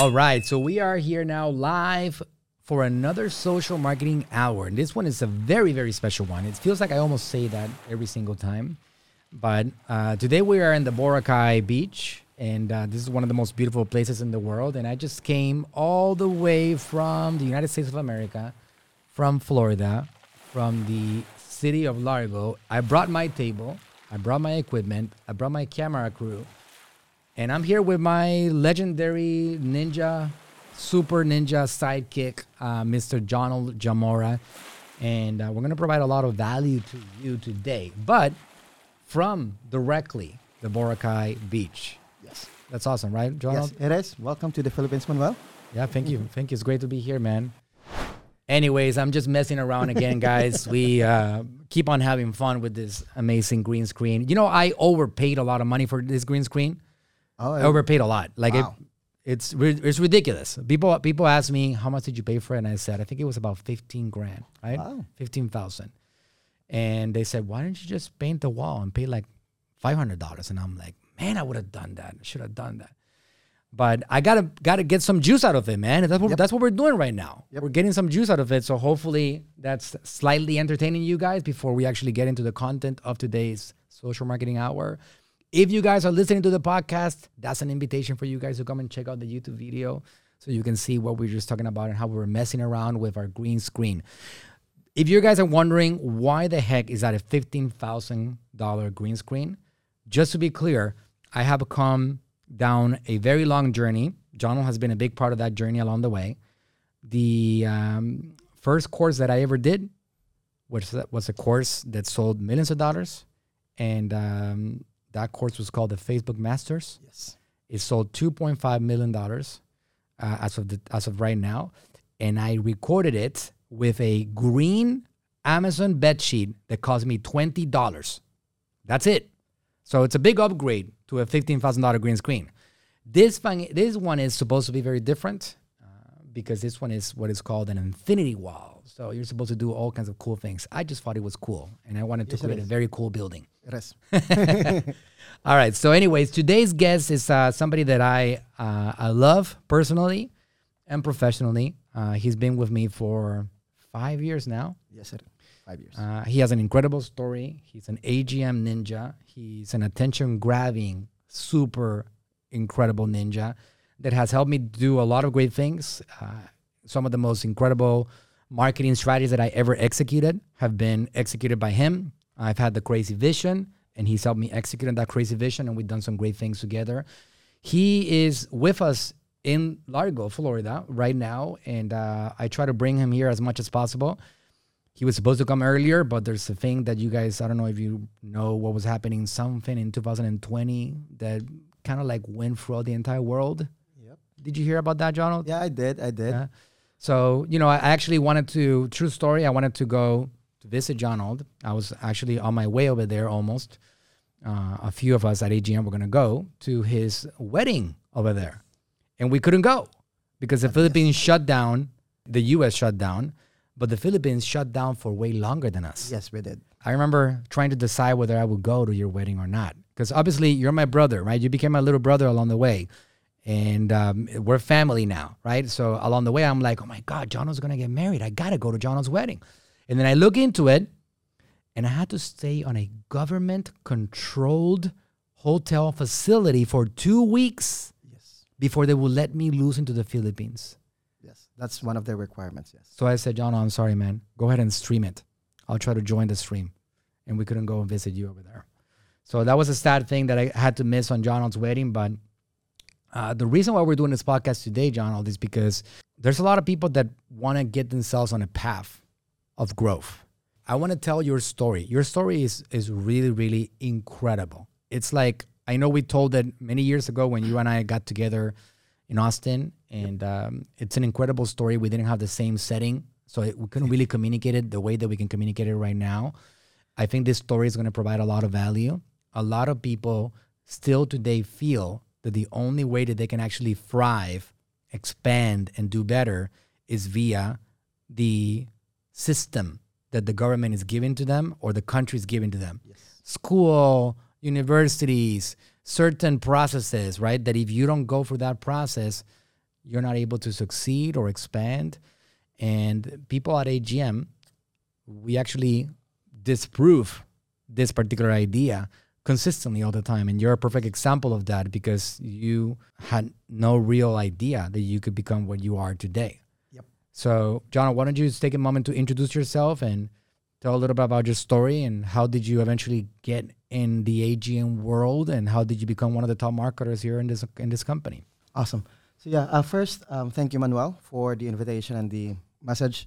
All right, so we are here now live for another social marketing hour. And this one is a very, very special one. It feels like I almost say that every single time. But uh, today we are in the Boracay Beach, and uh, this is one of the most beautiful places in the world. And I just came all the way from the United States of America, from Florida, from the city of Largo. I brought my table, I brought my equipment, I brought my camera crew, and I'm here with my legendary ninja, super ninja sidekick, uh, Mr. Jonald Jamora. And uh, we're going to provide a lot of value to you today, but from directly the Boracay Beach. Yes. That's awesome, right, Jonald? Yes, it is. Welcome to the Philippines, Manuel. Yeah, thank you. Thank you. It's great to be here, man. Anyways, I'm just messing around again, guys. we uh, keep on having fun with this amazing green screen. You know, I overpaid a lot of money for this green screen. Oh, I overpaid a lot. Like Wow. it, it's it's ridiculous. People people ask me how much did you pay for it, and I said I think it was about fifteen grand, right? Wow. Fifteen thousand. And they said, why didn't you just paint the wall and pay like five hundred dollars? And I'm like, man, I would have done that. I should have done that. But I gotta gotta get some juice out of it, man. That's what Yep. that's what we're doing right now. Yep. We're getting some juice out of it. So hopefully that's slightly entertaining you guys before we actually get into the content of today's social marketing hour. If you guys are listening to the podcast, that's an invitation for you guys to come and check out the YouTube video so you can see what we are just talking about and how we were messing around with our green screen. If you guys are wondering why the heck is that a $15,000 green screen, just to be clear, I have come down a very long journey. John has been a big part of that journey along the way. The um, first course that I ever did was, was a course that sold millions of dollars. And um, that course was called the Facebook Masters. Yes. It sold two point five million dollars uh, as of the, as of right now, and I recorded it with a green Amazon bed sheet that cost me twenty dollars. That's it. So it's a big upgrade to a fifteen thousand dollar green screen. This one, this one is supposed to be very different uh, because this one is what is called an infinity wall. So you're supposed to do all kinds of cool things. I just thought it was cool, and I wanted to Yes, create a very cool building. It is. All right. So, anyways, today's guest is uh, somebody that I uh, I love personally and professionally. Uh, he's been with me for five years now. Yes, it. Five years. Uh, he has an incredible story. He's an AGM ninja. He's an attention grabbing, super incredible ninja that has helped me do a lot of great things. Uh, some of the most incredible marketing strategies that I ever executed have been executed by him. I've had the crazy vision, and he's helped me execute on that crazy vision, and we've done some great things together. He is with us in Largo, Florida, right now, and uh, I try to bring him here as much as possible he was supposed to come earlier, but there's a thing that you guys, I don't know if you know what was happening, something in 2020 that kind of like went throughout the entire world. Yep. Did you hear about that, Jonald? Yeah, I did. I did. Yeah. So, you know, I actually wanted to, true story, I wanted to go to visit Jonald. I was actually on my way over there almost. Uh, a few of us at AGM were going to go to his wedding over there. And we couldn't go because the Philippines shut down, the US shut down, but the Philippines shut down for way longer than us. Yes, we did. I remember trying to decide whether I would go to your wedding or not. Because obviously you're my brother, right? You became my little brother along the way. And um, we're family now, right? So along the way, I'm like, oh my God, Jono's going to get married. I got to go to Jono's wedding. And then I look into it and I had to stay on a government controlled hotel facility for two weeks Yes. before they would let me loose into the Philippines. Yes. That's one of the requirements. Yes. So I said, John, I'm sorry, man. Go ahead and stream it. I'll try to join the stream. And we couldn't go and visit you over there. So that was a sad thing that I had to miss on Jonald's wedding. But uh, the reason why we're doing this podcast today, Jonald, is because there's a lot of people that want to get themselves on a path of growth. I want to tell your story. Your story is is really, really incredible. It's like I know we told it many years ago when you and I got together in Austin, and um, it's an incredible story. We didn't have the same setting, so it, we couldn't really communicate it the way that we can communicate it right now. I think this story is going to provide a lot of value. A lot of people still today feel that the only way that they can actually thrive, expand, and do better is via the system that the government is giving to them or the country is giving to them. Yes. School, universities, certain processes, right? That if you don't go through that process, you're not able to succeed or expand. And people at AGM, we actually disprove this particular idea consistently all the time. And you're a perfect example of that because you had no real idea that you could become what you are today. Yep. So, John, why don't you just take a moment to introduce yourself and tell a little bit about your story and how did you eventually get in the AGM world and how did you become one of the top marketers here in this in this company? Awesome. So yeah, uh, first, um, thank you, Manuel, for the invitation and the message.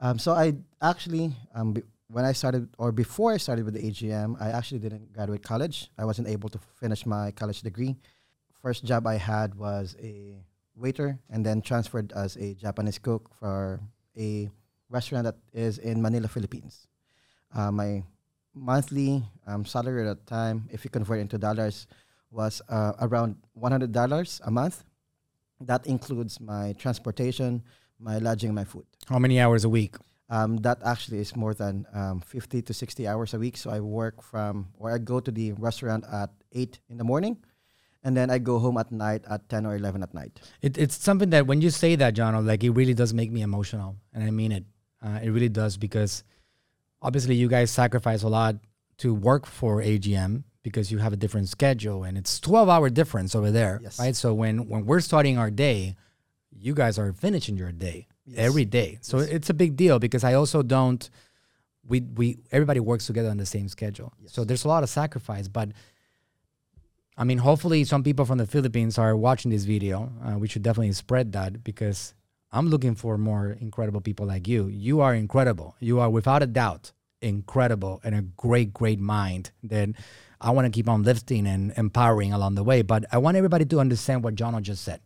Um, so I actually, um, when I started, or before I started with the AGM, I actually didn't graduate college. I wasn't able to finish my college degree. First job I had was a waiter, and then transferred as a Japanese cook for a restaurant that is in Manila, Philippines. Uh, my monthly um, salary at the time, if you convert into dollars, was uh, around $100 a month. That includes my transportation, my lodging, my food. How many hours a week? Um, that actually is more than um, 50 to 60 hours a week. So I work from, or I go to the restaurant at 8 in the morning, and then I go home at night at 10 or 11 at night. It, it's something that when you say that, John, like it really does make me emotional, and I mean it. Uh, it really does because obviously you guys sacrifice a lot to work for AGM because you have a different schedule and it's 12 hour difference over there, Yes. right? So when when we're starting our day, you guys are finishing your day Yes. every day. So Yes. it's a big deal because I also don't. We we everybody works together on the same schedule, so there's a lot of sacrifice, but. I mean, hopefully, some people from the Philippines are watching this video. Uh, we should definitely spread that because I'm looking for more incredible people like you. You are incredible. You are, without a doubt, incredible and a great, great mind that I want to keep on lifting and empowering along the way. But I want everybody to understand what Jono just said.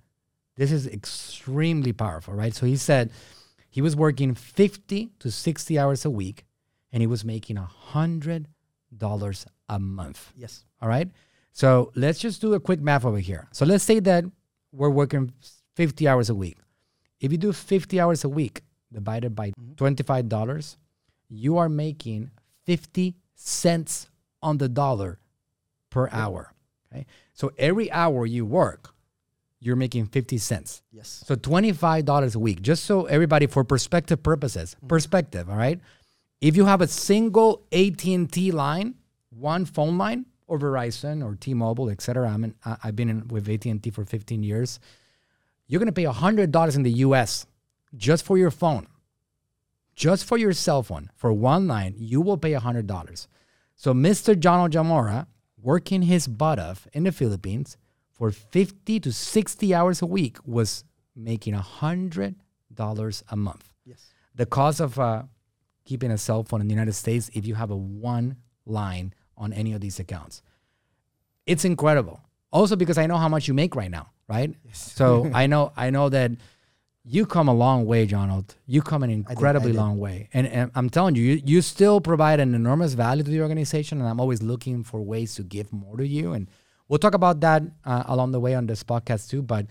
This is extremely powerful, right? So he said he was working 50 to 60 hours a week and he was making a $100 a month. Yes. All right. So let's just do a quick math over here. So let's say that we're working 50 hours a week. If you do 50 hours a week divided by mm-hmm. $25, you are making 50 cents on the dollar per hour. Okay. So every hour you work, you're making 50 cents. Yes. So $25 a week, just so everybody for perspective purposes, mm-hmm. perspective, all right? If you have a single AT&T line, one phone line or Verizon or T-Mobile, et cetera, I mean, I- I've been in, with AT&T for 15 years, you're going to pay $100 in the US just for your phone. Just for your cell phone, for one line, you will pay $100. So Mr. Jonald Jamora, working his butt off in the Philippines for 50 to 60 hours a week, was making $100 a month. Yes. The cost of uh, keeping a cell phone in the United States, if you have a one line on any of these accounts, it's incredible. Also because I know how much you make right now, right? Yes. So I know I know that you come a long way, Jonald. You come an did, I incredibly did. long way, and, and I'm telling you, you, you still provide an enormous value to the organization, and I'm always looking for ways to give more to you. And we'll talk about that uh, along the way on this podcast too. But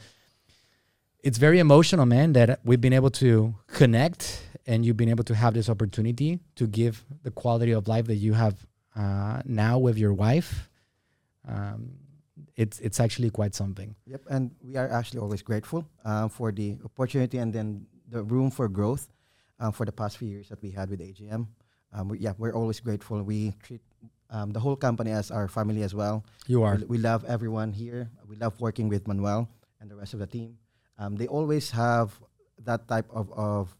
it's very emotional, man, that we've been able to connect, and you've been able to have this opportunity to give the quality of life that you have uh, now with your wife. Um, it's it's actually quite something. Yep, and we are actually always grateful um, for the opportunity and then the room for growth um, for the past few years that we had with AGM. Um, we, yeah, we're always grateful. We treat um, the whole company as our family as well. You are. We, we love everyone here. We love working with Manuel and the rest of the team. Um, they always have that type of, of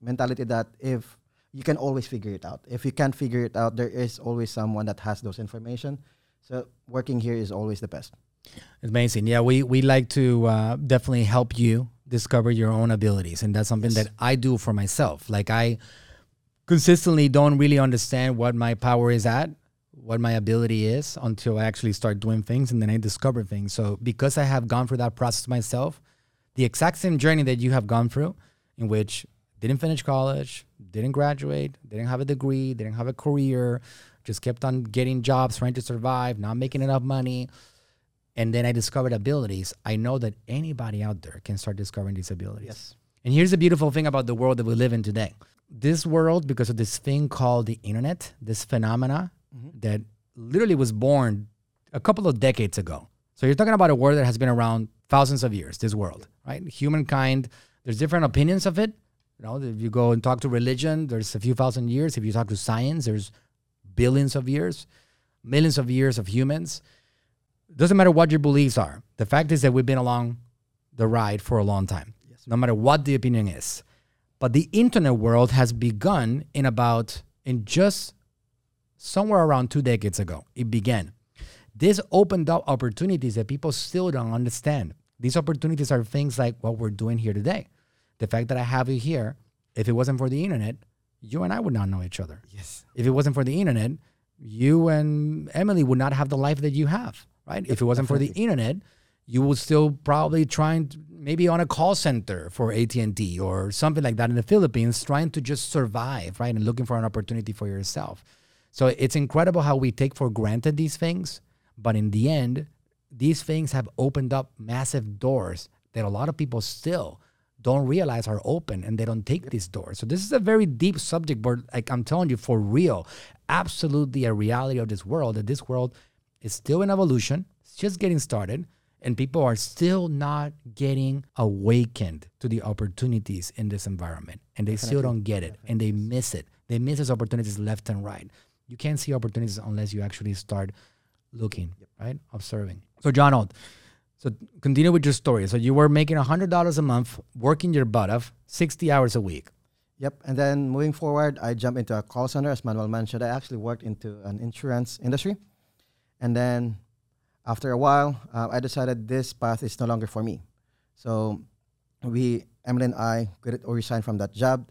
mentality that if you can always figure it out. If you can't figure it out, there is always someone that has those information. So working here is always the best. Amazing. Yeah, we we like to uh, definitely help you discover your own abilities, and that's something Yes. that I do for myself. Like I consistently don't really understand what my power is at, what my ability is, until I actually start doing things, and then I discover things. So because I have gone through that process myself, the exact same journey that you have gone through, in which didn't finish college, didn't graduate, didn't have a degree, didn't have a career, just kept on getting jobs, trying to survive, not making enough money and then I discovered abilities, I know that anybody out there can start discovering these abilities. Yes. And here's the beautiful thing about the world that we live in today. This world, because of this thing called the internet, this phenomena Mm-hmm. that literally was born a couple of decades ago. So you're talking about a word that has been around thousands of years. This world, right? Humankind. There's different opinions of it. You know, if you go and talk to religion, there's a few thousand years. If you talk to science, there's billions of years, millions of years of humans. Doesn't matter what your beliefs are. The fact is that we've been along the ride for a long time, yes. no matter what the opinion is. But the internet world has begun in about, in just somewhere around two decades ago. It began. This opened up opportunities that people still don't understand. These opportunities are things like what we're doing here today. The fact that I have you here, if it wasn't for the internet, you and I would not know each other. Yes. If it wasn't for the internet, you and Emily would not have the life that you have, right? If it wasn't for the internet, you would still probably trying to, maybe on a call center for AT&T or something like that in the Philippines trying to just survive, right? And looking for an opportunity for yourself. So it's incredible how we take for granted these things, but in the end, these things have opened up massive doors that a lot of people still don't realize are open and they don't take these doors. So this is a very deep subject, but like I'm telling you for real, absolutely a reality of this world that this world is still in evolution. It's just getting started and people are still not getting awakened to the opportunities in this environment and they still don't get it and they miss it. They miss these opportunities left and right. You can't see opportunities unless you actually start looking, yep. right? Observing. So John so continue with your story. So you were making hundred dollars a month, working your butt off, sixty hours a week. Yep. And then moving forward, I jumped into a call center, as Manuel mentioned. I actually worked into an insurance industry, and then after a while, uh, I decided this path is no longer for me. So we, Emily and I, quit or resigned from that job,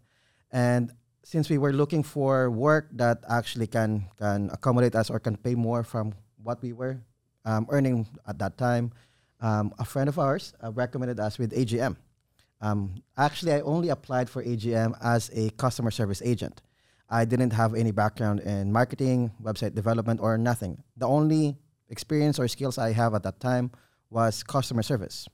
and since we were looking for work that actually can can accommodate us or can pay more from what we were um, earning at that time, um, a friend of ours uh, recommended us with AGM. Um, actually, I only applied for AGM as a customer service agent. I didn't have any background in marketing, website development, or nothing. The only experience or skills I have at that time was customer service.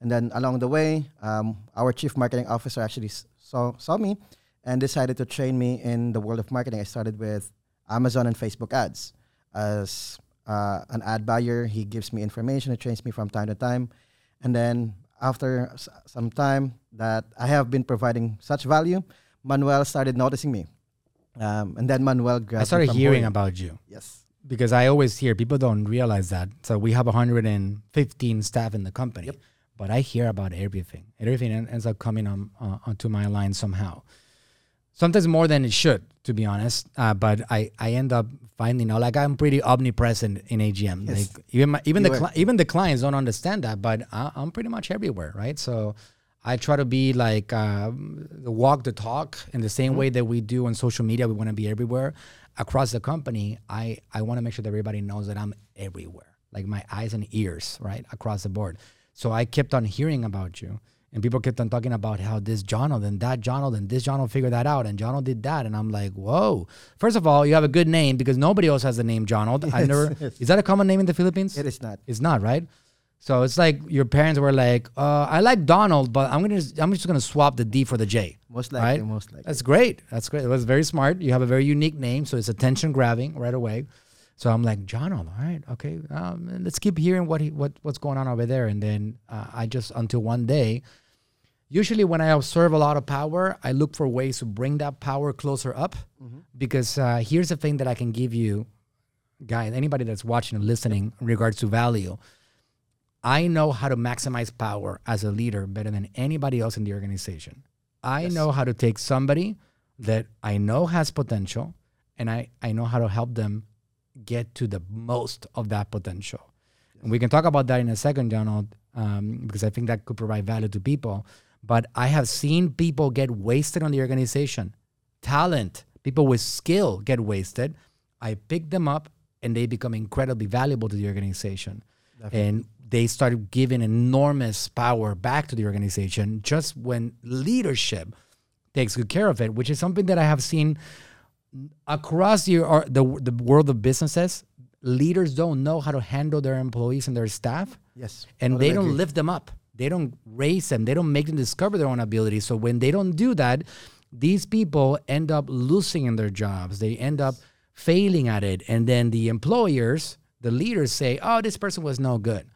And then along the way, um, our chief marketing officer actually saw, saw me and decided to train me in the world of marketing. I started with Amazon and Facebook ads as uh, an ad buyer. He gives me information. He trains me from time to time, and then after s- some time that I have been providing such value, Manuel started noticing me, um, and then Manuel I started hearing about you. Yes, because I always hear people don't realize that. So we have 115 staff in the company, yep. but I hear about everything. Everything ends up coming on uh, onto my line somehow sometimes more than it should, to be honest. Uh, but I, I end up finding out like I'm pretty omnipresent in AGM. Yes. Like even my, even you the cli- even the clients don't understand that, but I, am pretty much everywhere, right? So I try to be like uh, walk the talk in the same mm-hmm. way that we do on social media. We want to be everywhere across the company. I I want to make sure that everybody knows that I'm everywhere, like my eyes and ears, right across the board. So I kept on hearing about you and people kept on talking about how this Jono, then that Jono, then this Jono figured that out, and Jono did that, and I'm like, whoa! First of all, you have a good name because nobody else has the name Jono. I never. is that a common name in the Philippines? It is not. It's not, right? So it's like your parents were like, uh, I like Donald, but I'm gonna, I'm just gonna swap the D for the J. Most likely, right? most likely. That's great. That's great. It was very smart. You have a very unique name, so it's attention grabbing right away. So I'm like, John, all right, okay, um, let's keep hearing what he, what what's going on over there. And then uh, I just until one day, usually when I observe a lot of power, I look for ways to bring that power closer up. Mm-hmm. Because uh, here's the thing that I can give you, guys, anybody that's watching and listening in regards to value. I know how to maximize power as a leader better than anybody else in the organization. I yes. know how to take somebody that I know has potential and I, I know how to help them get to the most of that potential. Yes. And we can talk about that in a second, Jonald, um, because I think that could provide value to people. But I have seen people get wasted on the organization. Talent, people with skill get wasted. I pick them up and they become incredibly valuable to the organization. Definitely. And they start giving enormous power back to the organization just when leadership takes good care of it, which is something that I have seen across the, the, the world of businesses. Leaders don't know how to handle their employees and their staff. Yes. And they don't lift them up. They don't raise them. They don't make them discover their own abilities. So when they don't do that, these people end up losing in their jobs. They end up failing at it. And then the employers, the leaders say, oh, this person was no good.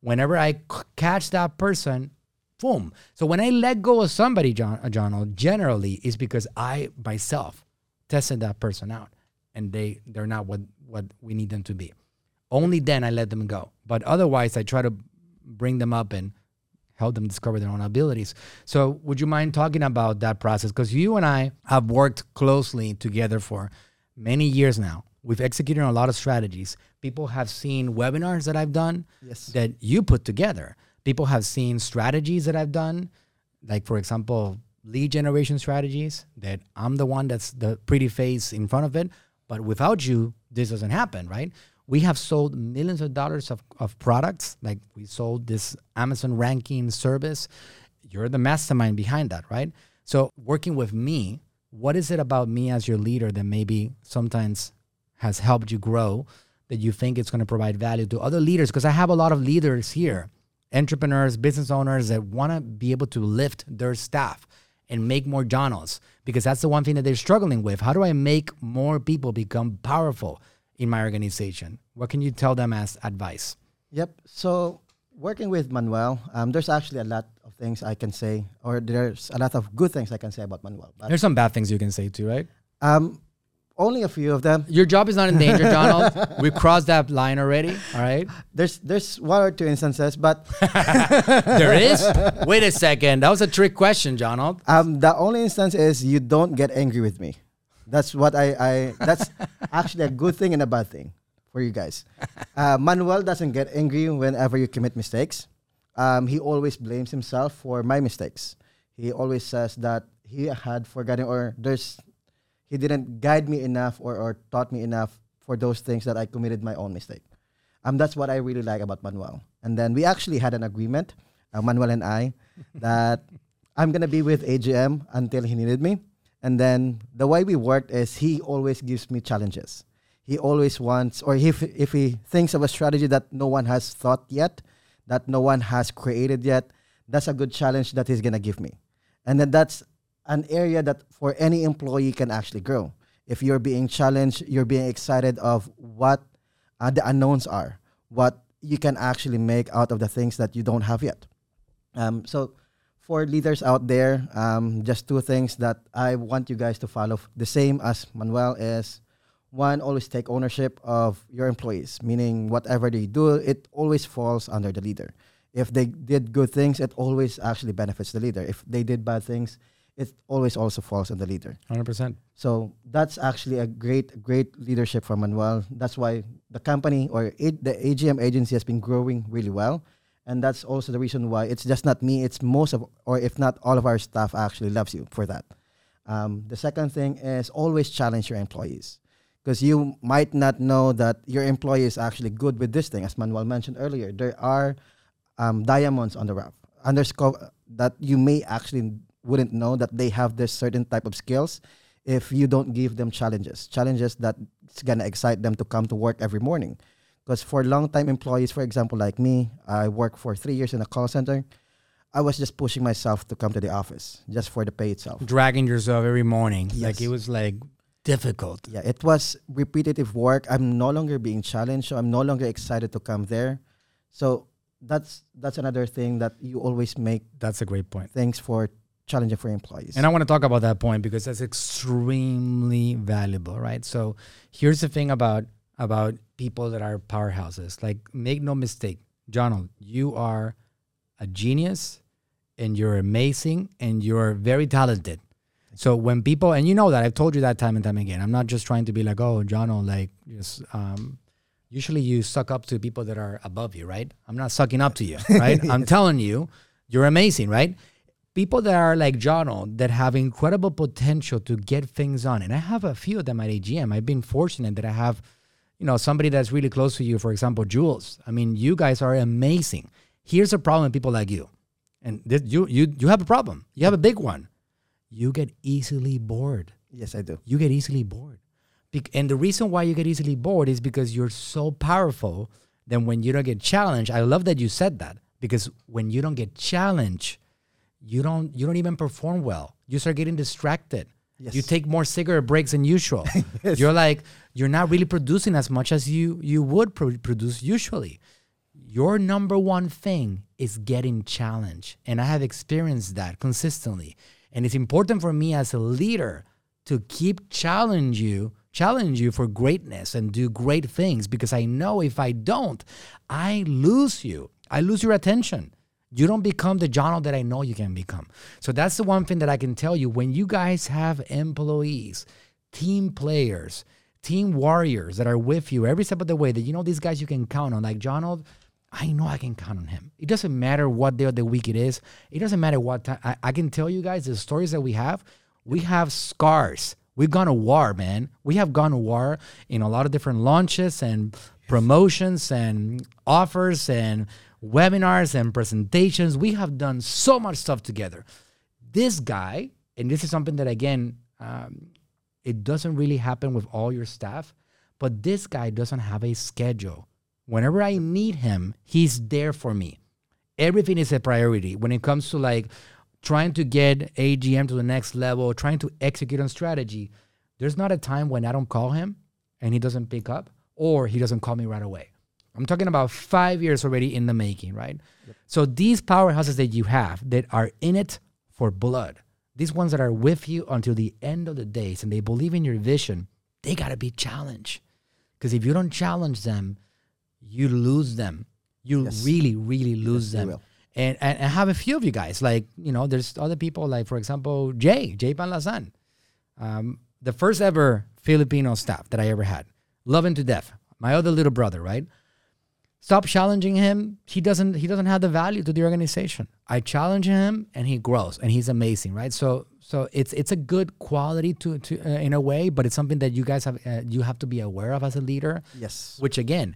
Whenever I c- catch that person, boom. So when I let go of somebody, John, uh, John, generally is because I myself tested that person out, and they they're not what what we need them to be. Only then I let them go. But otherwise, I try to bring them up and help them discover their own abilities. So, would you mind talking about that process? Because you and I have worked closely together for many years now. We've executed on a lot of strategies. People have seen webinars that I've done Yes. that you put together. People have seen strategies that I've done, like, for example, lead generation strategies that I'm the one that's the pretty face in front of it. But without you, this doesn't happen, right? We have sold millions of dollars of, of products. Like we sold this Amazon ranking service. You're the mastermind behind that, right? So working with me, what is it about me as your leader that maybe sometimes has helped you grow that you think it's going to provide value to other leaders? Because I have a lot of leaders here, entrepreneurs, business owners that want to be able to lift their staff and make more Jonalds because that's the one thing that they're struggling with. How do I make more people become powerful in my organization? What can you tell them as advice? Yep. So working with Manuel, um, there's actually a lot of things I can say, or there's a lot of good things I can say about Manuel. But There's some bad things you can say too, right? um, only a few of them. Your job is not in danger, Jonald. we crossed that line already. All right. There's there's one or two instances, but There is. Wait a second. That was a trick question, Jonald. um, the only instance is you don't get angry with me. That's what I, I that's actually a good thing and a bad thing for you guys. Uh, Manuel doesn't get angry whenever you commit mistakes. Um, he always blames himself for my mistakes. He always says that he had forgotten or there's he didn't guide me enough or, or taught me enough for those things that I committed my own mistake. Um, that's what I really like about Manuel. And then we actually had an agreement, uh, Manuel and I, that I'm gonna be with AGM until he needed me. And then the way we worked is he always gives me challenges. He always wants, or if if he thinks of a strategy that no one has thought yet, that no one has created yet, that's a good challenge that he's gonna give me. And then that's an area that for any employee can actually grow. If you're being challenged, you're being excited of what uh, the unknowns are, what you can actually make out of the things that you don't have yet. Um, so, for leaders out there, um, just two things that I want you guys to follow. The same as Manuel is one, always take ownership of your employees, meaning whatever they do, it always falls under the leader. If they did good things, it always actually benefits the leader. If they did bad things, it always also falls on the leader. 100%. So that's actually a great, great leadership from Manuel. That's why the company or it, the AGM agency has been growing really well. And that's also the reason why it's just not me, it's most of, or if not all of our staff actually loves you for that. Um, the second thing is always challenge your employees because you might not know that your employee is actually good with this thing. As Manuel mentioned earlier, there are um, diamonds on the rough, underscore that you may actually wouldn't know that they have this certain type of skills if you don't give them challenges, challenges that's gonna excite them to come to work every morning. Because for long-time employees, for example, like me, I worked for three years in a call center. I was just pushing myself to come to the office just for the pay itself. Dragging yourself every morning. Like it was like difficult. Yeah, it was repetitive work. I'm no longer being challenged, so I'm no longer excited to come there. So that's that's another thing that you always make That's a great point. Thanks for challenging for employees. And I want to talk about that point because that's extremely valuable, right? So here's the thing about about people that are powerhouses. Like make no mistake, Jonald, you are a genius and you're amazing and you're very talented. So when people and you know that I've told you that time and time again. I'm not just trying to be like, oh, Jono, like just um usually you suck up to people that are above you, right? I'm not sucking up to you, right? I'm telling you, you're amazing, right? People that are like Jono that have incredible potential to get things on. And I have a few of them at AGM. I've been fortunate that I have, you know, somebody that's really close to you, for example, Jules. I mean, you guys are amazing. Here's a problem with people like you. And this, you you you have a problem. You have a big one. You get easily bored yes, I do. you get easily bored. Bec- and the reason why you get easily bored is because you're so powerful that when you don't get challenged, I love that you said that because when you don't get challenged, you don't you don't even perform well. You start getting distracted. Yes. You take more cigarette breaks than usual. You're like you're not really producing as much as you you would pro- produce usually. your number one thing is getting challenged. And I have experienced that consistently. And it's important for me as a leader to keep challenge you, challenge you for greatness and do great things because I know if I don't, I lose you. I lose your attention. You don't become the Jono that I know you can become. So that's the one thing that I can tell you when you guys have employees, team players, team warriors that are with you every step of the way that you know these guys you can count on like Jono I know I can count on him. It doesn't matter what day of the week it is. It doesn't matter what time. I, I can tell you guys the stories that we have. We have scars. We've gone to war, man. We have gone to war in a lot of different launches and promotions and offers and webinars and presentations. We have done so much stuff together. This guy, and this is something that again, um, it doesn't really happen with all your staff, but this guy doesn't have a schedule. Whenever I need him, he's there for me. Everything is a priority when it comes to like trying to get AGM to the next level, trying to execute on strategy. There's not a time when I don't call him and he doesn't pick up or he doesn't call me right away. I'm talking about five years already in the making, right? Yep. So these powerhouses that you have that are in it for blood, these ones that are with you until the end of the days and they believe in your vision, they got to be challenged. Because if you don't challenge them, you lose them. You yes. really, really lose yes, them. And, and, and have a few of you guys. Like, you know, there's other people, like, for example, Jay, Jay Panlasan. Um, the first ever Filipino staff that I ever had. Love him to death. My other little brother, right? Stop challenging him. He doesn't he doesn't have the value to the organization. I challenge him and he grows and he's amazing, right? So so it's it's a good quality to to uh, in a way, but it's something that you guys have uh, you have to be aware of as a leader. Yes. Which again,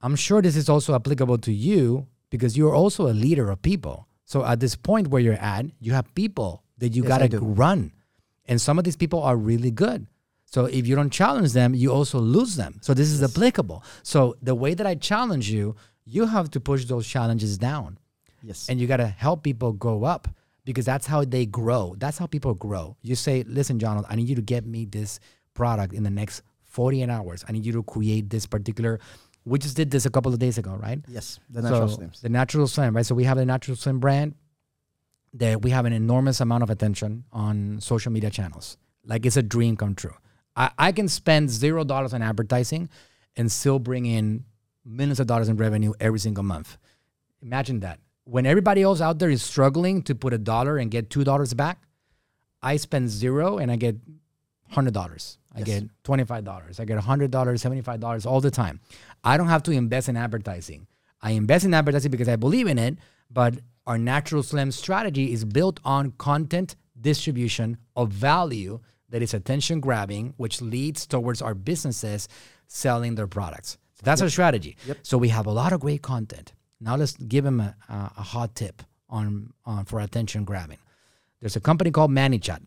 I'm sure this is also applicable to you because you're also a leader of people. So at this point where you're at, you have people that you yes, got to run. And some of these people are really good. So if you don't challenge them, you also lose them. So this is yes. applicable. So the way that I challenge you, you have to push those challenges down. Yes. And you got to help people go up because that's how they grow. That's how people grow. You say, listen, John, I need you to get me this product in the next 48 hours. I need you to create this particular we just did this a couple of days ago, right? Yes, the Natural so Slims. The Natural Slim, right? So we have the Natural Slim brand that we have an enormous amount of attention on social media channels. Like it's a dream come true. I, I can spend zero dollars on advertising and still bring in millions of dollars in revenue every single month. Imagine that. When everybody else out there is struggling to put a dollar and get two dollars back, I spend zero and I get hundred dollars. I yes. get twenty five dollars. I get hundred dollars, seventy five dollars all the time. I don't have to invest in advertising. I invest in advertising because I believe in it, but our natural slim strategy is built on content distribution of value that is attention grabbing, which leads towards our businesses selling their products. So that's yep. our strategy. Yep. So we have a lot of great content. Now let's give them a, a, hot tip on, on for attention grabbing. There's a company called ManyChat.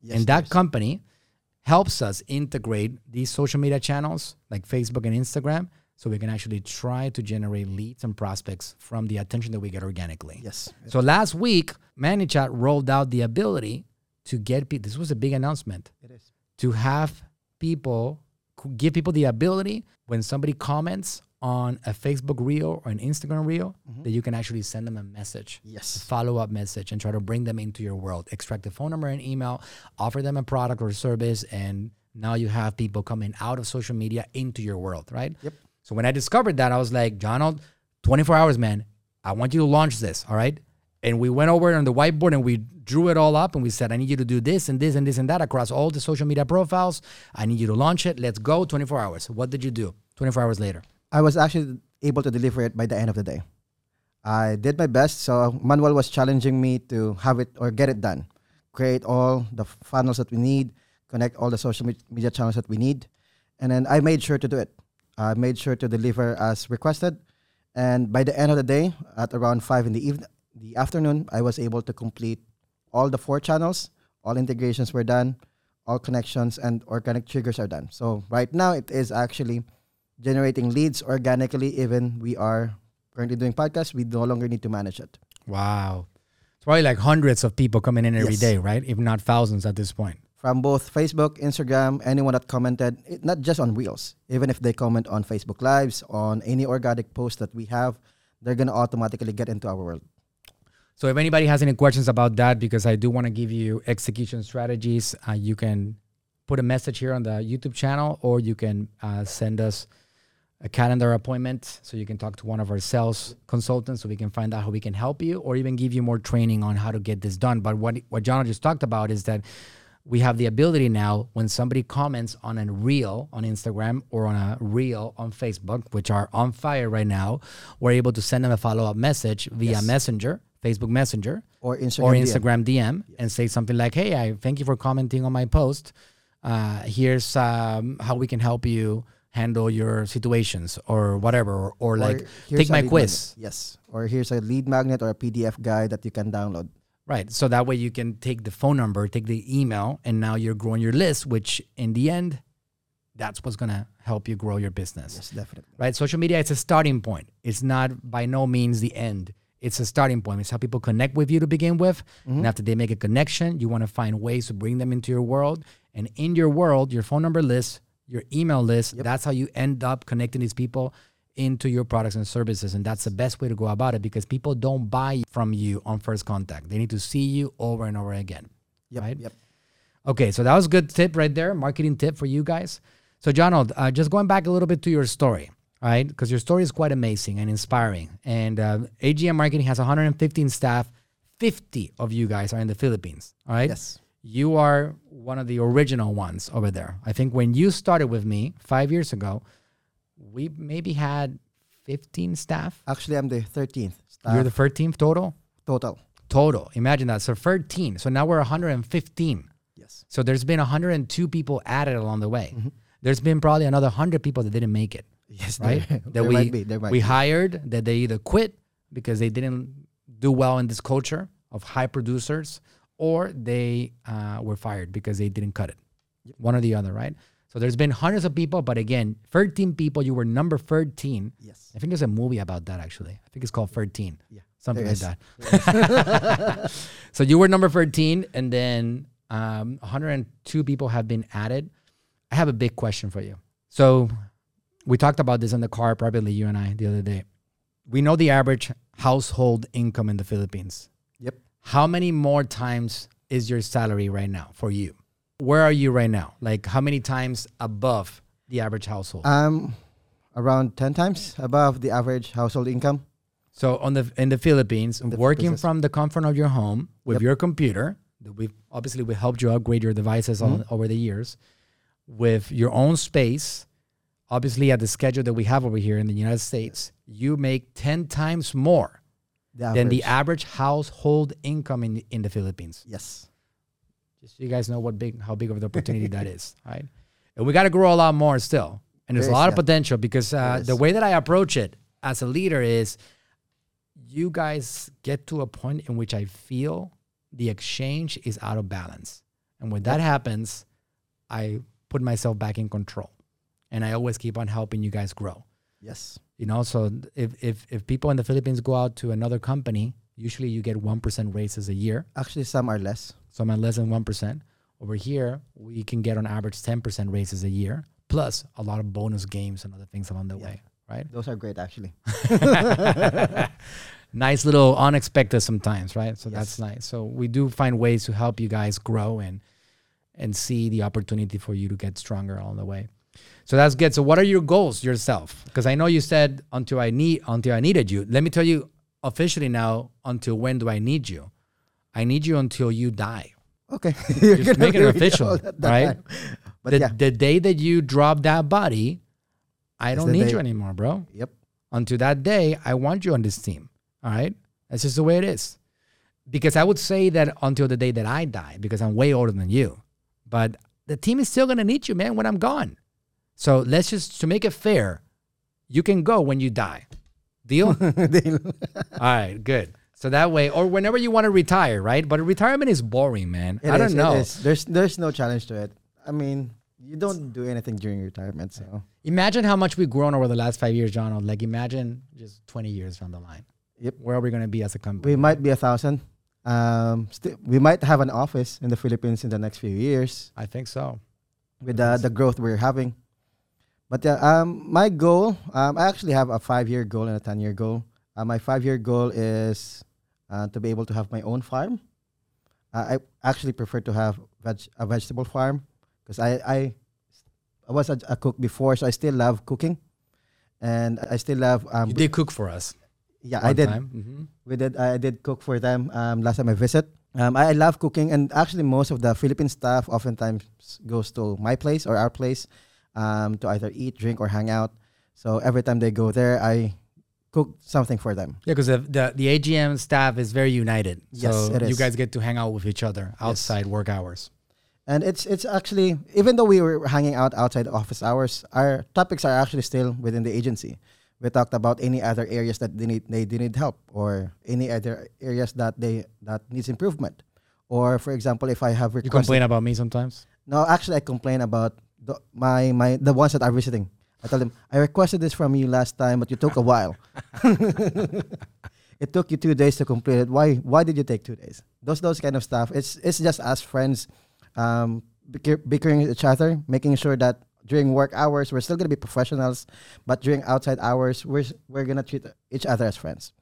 Yes, and that company helps us integrate these social media channels like Facebook and Instagram so we can actually try to generate leads and prospects from the attention that we get organically. Yes. So last week, ManyChat rolled out the ability to get people, this was a big announcement. It is. To have people, give people the ability when somebody comments on a Facebook reel or an Instagram reel mm-hmm. that you can actually send them a message. Yes. follow up message and try to bring them into your world. Extract the phone number and email, offer them a product or service, and now you have people coming out of social media into your world, right? Yep. So when I discovered that, I was like, Jonald, 24 hours, man. I want you to launch this. All right. And we went over on the whiteboard and we drew it all up and we said, I need you to do this and this and this and that across all the social media profiles. I need you to launch it. Let's go 24 hours. What did you do 24 hours later? I was actually able to deliver it by the end of the day. I did my best. So Manuel was challenging me to have it or get it done, create all the funnels that we need, connect all the social media channels that we need, and then I made sure to do it. I made sure to deliver as requested, and by the end of the day, at around five in the evening, the afternoon, I was able to complete all the four channels. All integrations were done, all connections and organic triggers are done. So right now, it is actually generating leads organically. Even we are currently doing podcasts, we no longer need to manage it. Wow. It's probably like hundreds of people coming in every yes. day, right? If not thousands at this point. From both Facebook, Instagram, anyone that commented, not just on Reels, even if they comment on Facebook Lives, on any organic post that we have, they're gonna automatically get into our world. So if anybody has any questions about that, because I do want to give you execution strategies, uh, you can put a message here on the YouTube channel, or you can uh, send us a calendar appointment so you can talk to one of our sales consultants so we can find out how we can help you, or even give you more training on how to get this done. But what what John just talked about is that we have the ability now when somebody comments on a reel on Instagram or on a reel on Facebook, which are on fire right now, we're able to send them a follow up message via Yes. Messenger, Facebook Messenger, Or Instagram. or DM. Instagram DM, and say something like, "Hey, I thank you for commenting on my post. Uh, here's um, how we can help you handle your situations or whatever, or, or, Or like take my quiz." magnet. Yes. Or here's a lead magnet or a PDF guide that you can download. Right. So that way you can take the phone number, take the email, and now you're growing your list, which in the end, that's what's going to help you grow your business. Yes, definitely. Right. Social media, it's a starting point. It's not by no means the end. It's a starting point. It's how people connect with you to begin with. And after they make a connection, you want to find ways to bring them into your world. And in your world, your phone number list, your email list, that's how you end up connecting these people into your products and services. And that's the best way to go about it because people don't buy from you on first contact. They need to see you over and over again. Yep. Right? Yep. Okay, so that was a good tip right there, marketing tip for you guys. So, John, uh, just going back a little bit to your story, right? Because your story is quite amazing and inspiring. And uh, AGM Marketing has 115 staff. 50 of you guys are in the Philippines, all right? Yes. You are one of the original ones over there. I think when you started with me five years ago, we maybe had 15 staff. Actually, I'm the 13th staff You're the 13th total? total. Total. Imagine that. So 13. So now we're 115. Yes. So there's been 102 people added along the way. Mm-hmm. There's been probably another 100 people that didn't make it, Yes. right? There, that there we might be. There might we be. hired that they either quit because they didn't do well in this culture of high producers, or they uh, were fired because they didn't cut it. One or the other, right? So there's been hundreds of people, but again, 13 people. You were number 13. Yes. I think there's a movie about that actually. I think it's called 13. Yeah. Something like that. so you were number 13, and then um, 102 people have been added. I have a big question for you. So we talked about this in the car privately, you and I, the other day. We know the average household income in the Philippines. Yep. How many more times is your salary right now for you? Where are you right now? Like how many times above the average household? Um, around 10 times above the average household income. So on the in the Philippines, The working business. from the comfort of your home with Yep. your computer, we've obviously we helped you upgrade your devices all, Mm-hmm. over the years, with your own space. Obviously, at the schedule that we have over here in the United States, you make ten times more The than the average. household income in the, in the Philippines. Yes. Just so you guys know what big how big of an opportunity that is, right? And we got to grow a lot more still, and there's There a is, lot of yeah. potential because uh, the way that I approach it as a leader is, you guys get to a point in which I feel the exchange is out of balance, and when that happens, I put myself back in control, and I always keep on helping you guys grow. Yes. You know, so if if if people in the Philippines go out to another company, usually you get one percent raises a year. Actually, some are less. Some I'm less than 1%. Over here, we can get on average 10% raises a year, plus a lot of bonus games and other things along the Yeah. way, right? Those are great, actually. nice little unexpected sometimes, right? So that's nice. So we do find ways to help you guys grow and and see the opportunity for you to get stronger along the way. So that's good. So what are your goals yourself? Because I know you said until I need until I needed you. Let me tell you officially now until when do I need you? I need you until you die. Okay. Just make it official, right? But the, yeah. the day that you drop that body, I It's don't need day. you anymore, bro. Yep. Until that day, I want you on this team. All right. That's just the way it is. Because I would say that until the day that I die, because I'm way older than you. But the team is still gonna need you, man, when I'm gone. So let's just to make it fair, you can go when you die. Deal? Deal. All right, good. So that way, or whenever you want to retire, right? But retirement is boring, man. It I don't know. is. There's there's no challenge to it. I mean, you don't do anything during retirement, so Imagine how much we've grown over the last five years, John. Like imagine just 20 years down the line. Yep. Where are we going to be as a company? we might be a thousand. Um, sti- we might have an office in the Philippines in the next few years I think so. with the the growth we're having. But yeah, um, my goal, um, I actually have a five year goal and a ten year goal. Uh, my five-year goal is uh, to be able to have my own farm. Uh, I actually prefer to have veg- a vegetable farm because I, I I was a, a cook before, so I still love cooking, and I still love. Um, you did cook for us. yeah, I did. time. Mhm. We did. I did cook for them um, last time I visit. Um, I, I love cooking, and actually, most of the Philippine staff oftentimes goes to my place or our place um, to either eat, drink, or hang out. So every time they go there, I cook something for them. Yeah, because the, the the AGM staff is very united. Yes, so it you guys get to hang out with each other outside work hours. And it's it's actually even though we were hanging out outside office hours, our topics are actually still within the agency. We talked about any other areas that they need they, they need help, or any other areas that they that needs improvement, or for example, if I have You complain about me sometimes. No, actually, I complain about the, my my the ones that are visiting. I tell them I requested this from you last time, but you took a while. it took you two days to complete it. Why why did you take two days? Those those kind of stuff. It's it's just us friends, um, bickering each other, making sure that during work hours we're still gonna be professionals, but during outside hours we're we're gonna treat each other as friends.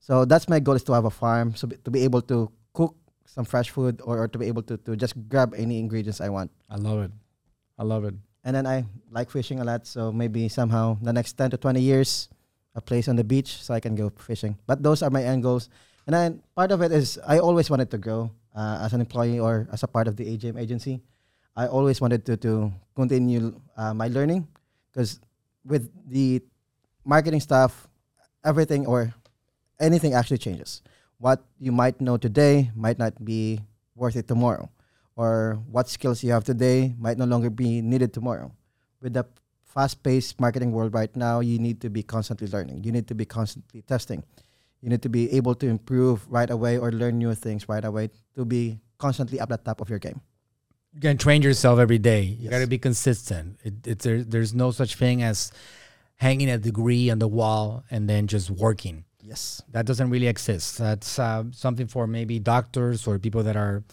So that's my goal is to have a farm, so be, to be able to cook some fresh food or, or to be able to, to just grab any ingredients I want. I love it. I love it. And then I like fishing a lot, so maybe somehow the next 10 to 20 years, a place on the beach so I can go fishing. But those are my end goals. And then part of it is I always wanted to grow uh, as an employee or as a part of the AGM agency. I always wanted to, to continue uh, my learning because with the marketing stuff, everything or anything actually changes. What you might know today might not be worth it tomorrow or what skills you have today might no longer be needed tomorrow. With the fast-paced marketing world right now, you need to be constantly learning. You need to be constantly testing. You need to be able to improve right away or learn new things right away to be constantly up the top of your game. You can train yourself every day. You Yes. got to be consistent. It, it's there, there's no such thing as hanging a degree on the wall and then just working. Yes. That doesn't really exist. That's uh, something for maybe doctors or people that are.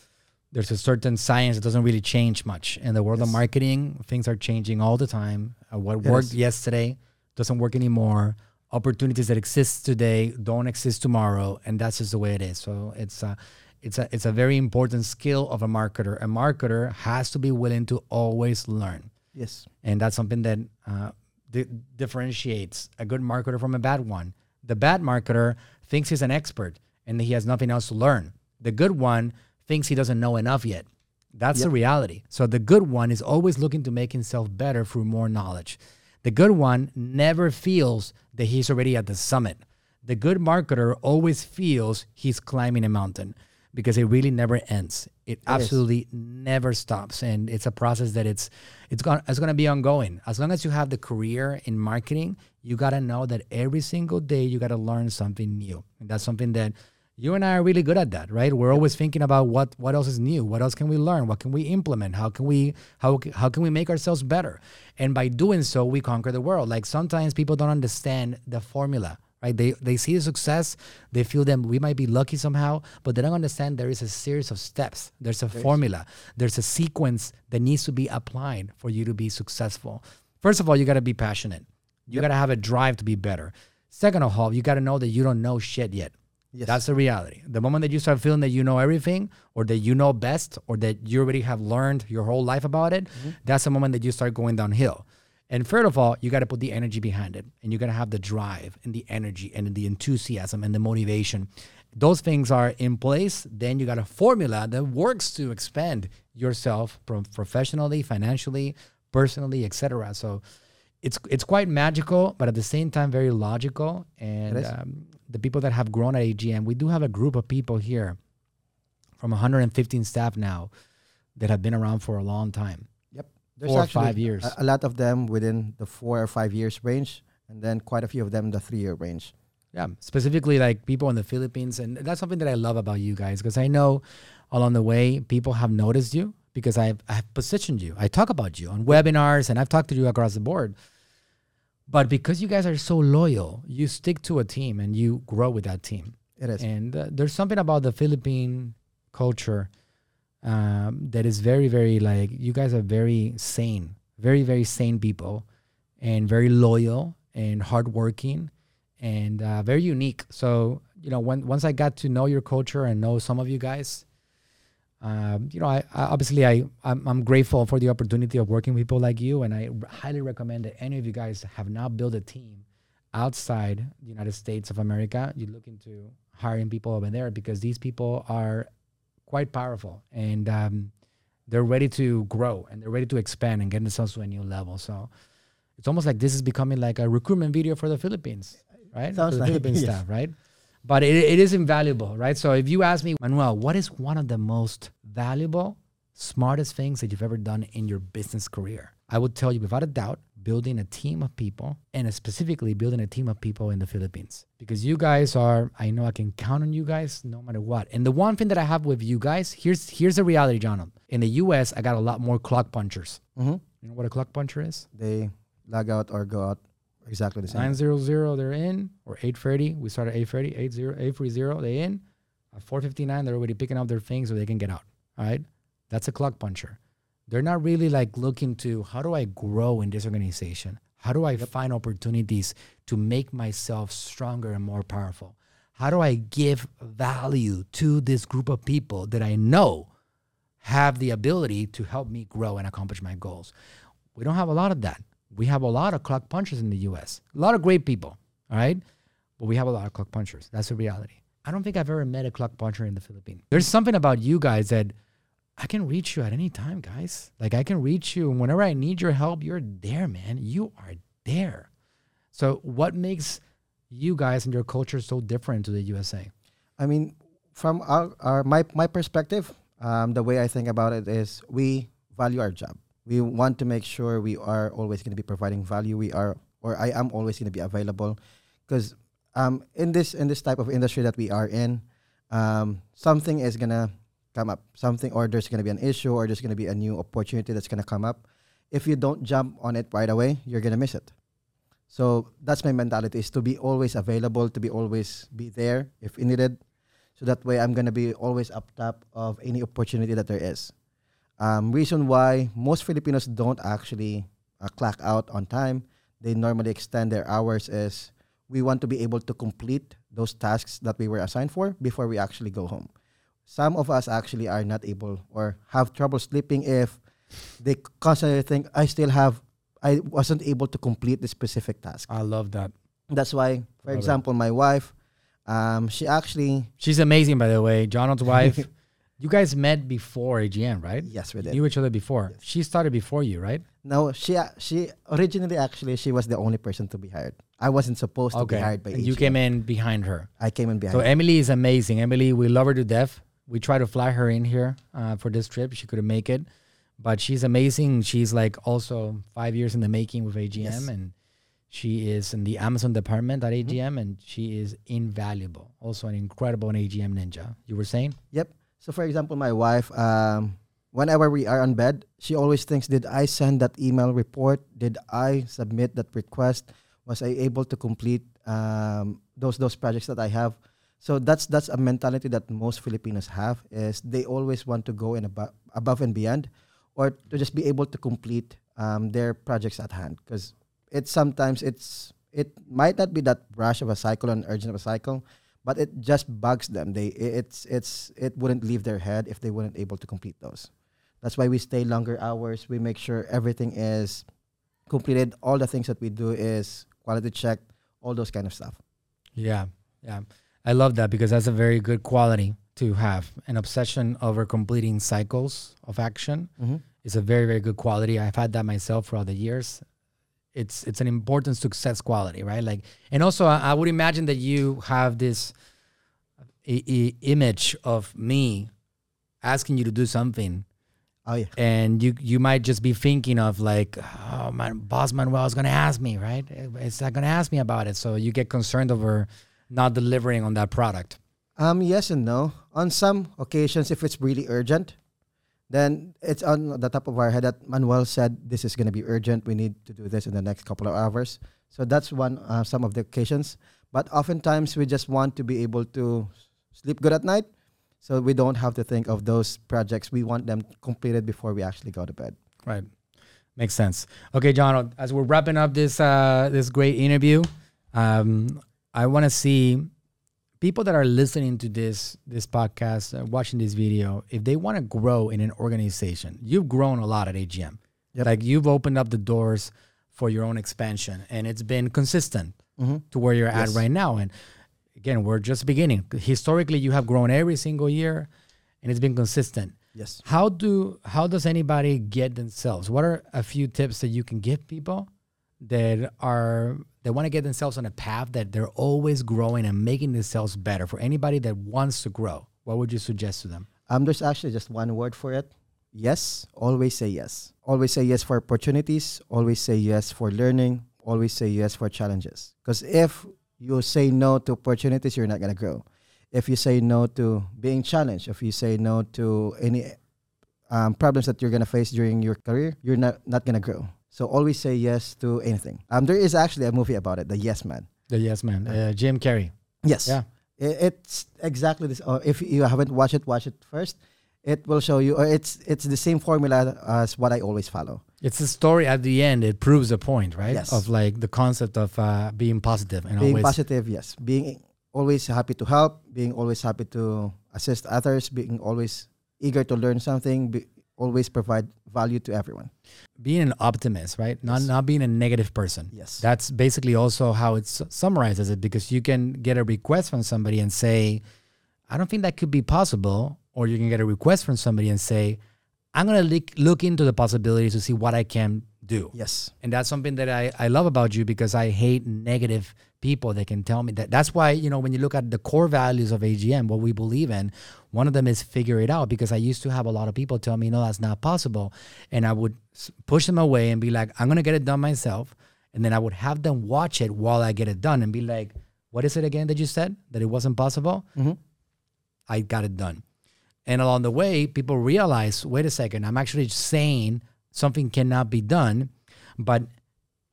There's a certain science that doesn't really change much in the world of marketing. Things are changing all the time. Uh, what It worked is. yesterday doesn't work anymore. Opportunities that exist today don't exist tomorrow, and that's just the way it is. So it's a, it's a, it's a very important skill of a marketer. A marketer has to be willing to always learn Yes. and that's something that uh, di- differentiates a good marketer from a bad one. The bad marketer thinks he's an expert and he has nothing else to learn. The good one thinks he doesn't know enough yet. That's the reality. So the good one is always looking to make himself better through more knowledge. The good one never feels that he's already at the summit. The good marketer always feels he's climbing a mountain because it really never ends. It absolutely never stops, and it's a process that it's it's going it's going to be ongoing. As long as you have the career in marketing, you got to know that every single day you got to learn something new, and that's something that you and I are really good at that, right? We're always thinking about what what else is new, what else can we learn, what can we implement, how can we how how can we make ourselves better, and by doing so, we conquer the world. Like sometimes people don't understand the formula, right? They they see the success, they feel them we might be lucky somehow, but they don't understand there is a series of steps. There's a formula. There's a sequence that needs to be applied for you to be successful. First of all, you got to be passionate. You got to have a drive to be better. Second of all, you got to know that you don't know shit yet. Yes. That's the reality. The moment that you start feeling that you know everything or that you know best or that you already have learned your whole life about it, that's the moment that you start going downhill. And third of all, you got to put the energy behind it and you got to have the drive and the energy and the enthusiasm and the motivation. Those things are in place. Then you got a formula that works to expand yourself from professionally, financially, personally, etc. So it's it's quite magical, but at the same time very logical. And um, the people that have grown at AGM, we do have a group of people here from 115 staff now that have been around for a long time. Yep. Four or five years. A, a lot of them within the four or five years range, and then quite a few of them in the three year range. Yeah, specifically like people in the Philippines, and that's something that I love about you guys because I know along the way people have noticed you because I've I've positioned you. I talk about you on webinars, and I've talked to you across the board. But because you guys are so loyal, you stick to a team and you grow with that team. It is. And uh, there's something about the Philippine culture um, that is very, very like you guys are very sane, very, very sane people, and very loyal and hardworking, and uh, very unique. So you know, when once I got to know your culture and know some of you guys, um, you know, I, I obviously I I'm, I'm, grateful for the opportunity of working with people like you, and I highly recommend that any of you guys have not built a team outside the United States of America. You look into hiring people over there because these people are quite powerful and um, they're ready to grow and they're ready to expand and get themselves to a new level. So it's almost like this is becoming like a recruitment video for the Philippines, right? Sounds for the like, Philippine yes. staff, right? But it, it is invaluable, right? So if you ask me, Manuel, what is one of the most valuable, smartest things that you've ever done in your business career? I would tell you without a doubt, building a team of people and specifically building a team of people in the Philippines. Because you guys are, I know I can count on you guys no matter what. And the one thing that I have with you guys, here's here's the reality, John. In the US, I got a lot more clock punchers. Mm-hmm. You know what a clock puncher is? They log out or go out exactly the same. 900 they're in or 830 we start at 830 80 830 they in. At 459 they're already picking up their things so they can get out all right? That's a clock puncher. They're not really like looking to how do i grow in this organization? How do i find opportunities to make myself stronger and more powerful? How do i give value to this group of people that i know have the ability to help me grow and accomplish my goals? We don't have a lot of that we have a lot of clock punchers in the US. A lot of great people, all right? But we have a lot of clock punchers. That's the reality. I don't think I've ever met a clock puncher in the Philippines. There's something about you guys that I can reach you at any time, guys. Like I can reach you and whenever I need your help, you're there, man. You are there. So what makes you guys and your culture so different to the USA? I mean, from our, our my my perspective, um, the way I think about it is we value our job. We want to make sure we are always going to be providing value. We are, or I am always going to be available, because um, in this in this type of industry that we are in, um, something is gonna come up. Something, or there's gonna be an issue, or there's gonna be a new opportunity that's gonna come up. If you don't jump on it right away, you're gonna miss it. So that's my mentality: is to be always available, to be always be there if needed. So that way, I'm gonna be always up top of any opportunity that there is. Um, reason why most Filipinos don't actually uh, clock out on time, they normally extend their hours is we want to be able to complete those tasks that we were assigned for before we actually go home. Some of us actually are not able or have trouble sleeping if they constantly think, I still have, I wasn't able to complete this specific task. I love that. That's why, for Love it. example, my wife, um, she actually, She's amazing, by the way. Jonald's wife. you guys met before AGM, right? yes, we You did. knew each other before. She started before you, right? No, she a- she originally actually she was the only person to be hired. I wasn't supposed to be hired by And you came in behind her. I came in behind. So Emily is amazing. Emily, we love her to death. We try to fly her in here uh, for this trip. She couldn't make it, but she's amazing. She's like also five years in the making with AGM, Yes. and she is in the Amazon department at Mm-hmm. AGM, and she is invaluable. Also an incredible AGM ninja. You were saying? Yep. So for example, my wife, um, whenever we are on bed, she always thinks, "Did I send that email report? Did I submit that request? Was I able to complete um, those those projects that I have?" So that's that's a mentality that most Filipinos have is they always want to go in above above and beyond, or to just be able to complete um, their projects at hand because it's sometimes it's it might not be that rush of a cycle and urgent of a cycle but it just bugs them. They it's it's it wouldn't leave their head if they weren't able to complete those. That's why we stay longer hours. We make sure everything is completed. All the things that we do is quality check, all those kind of stuff. Yeah, yeah. I love that because that's a very good quality to have. An obsession over completing cycles of action Mm-hmm. is a very very good quality. I've had that myself throughout the years. It's it's an important success quality, right? Like, and also I, I would imagine that you have this I- I- image of me asking you to do something, Oh yeah. and you you might just be thinking of like, oh my boss Manuel is gonna ask me, right? It's not gonna ask me about it, so you get concerned over not delivering on that product. Um, yes and no. On some occasions, if it's really urgent, then it's on the top of our head that Manuel said this is going to be urgent. We need to do this in the next couple of hours. So that's one uh, some of the occasions. But oftentimes we just want to be able to sleep good at night, so we don't have to think of those projects. We want them completed before we actually go to bed. Right. Makes sense. Okay, John, as we're wrapping up this uh, this great interview, um, I want to see people that are listening to this this podcast, uh, watching this video, if they want to grow in an organization, you've grown a lot at AGM. Yep. Like you've opened up the doors for your own expansion, and it's been consistent Mhm. to where you're at right now. And again, we're just beginning. Historically, you have grown every single year, and it's been consistent. Yes. How do how does anybody get themselves? What are a few tips that you can give people that are they want to get themselves on a path that they're always growing and making themselves better for anybody that wants to grow? What would you suggest to them? Um, there's actually just one word for it. Yes. Always say yes. Always say yes for opportunities. Always say yes for learning. Always say yes for challenges. Because if you say no to opportunities, you're not gonna grow. If you say no to being challenged, if you say no to any um, problems that you're gonna face during your career, you're not not gonna grow. So always say yes to anything. Um, there is actually a movie about it, The Yes Man. The yes man, uh, Jim Carrey. Yes. Yeah. It's exactly this. Or if you haven't watched it, watch it first. It will show you. Or it's it's the same formula as what I always follow. It's a story at the end. It proves a point, right? Yes. Of like the concept of uh, being positive and always being always positive, yes. Being always happy to help. Being always happy to assist others. Being always eager to learn something. Be, always provide value to everyone. being an optimist, right? Not Yes. not being a negative person. Yes. That's basically also how it summarizes it because you can get a request from somebody and say, I don't think that could be possible. Or you can get a request from somebody and say, I'm going to look, look into the possibilities to see what I can do. yes. And that's something that I, I love about you because I hate negative people that can tell me that. That's why, you know, when you look at the core values of AGM, what we believe in, one of them is figure it out because I used to have a lot of people tell me, no, that's not possible. And I would push them away and be like, I'm going to get it done myself. And then I would have them watch it while I get it done and be like, what is it again that you said? That it wasn't possible? Mhm. I got it done. And along the way, people realize, wait a second, I'm actually saying something cannot be done, but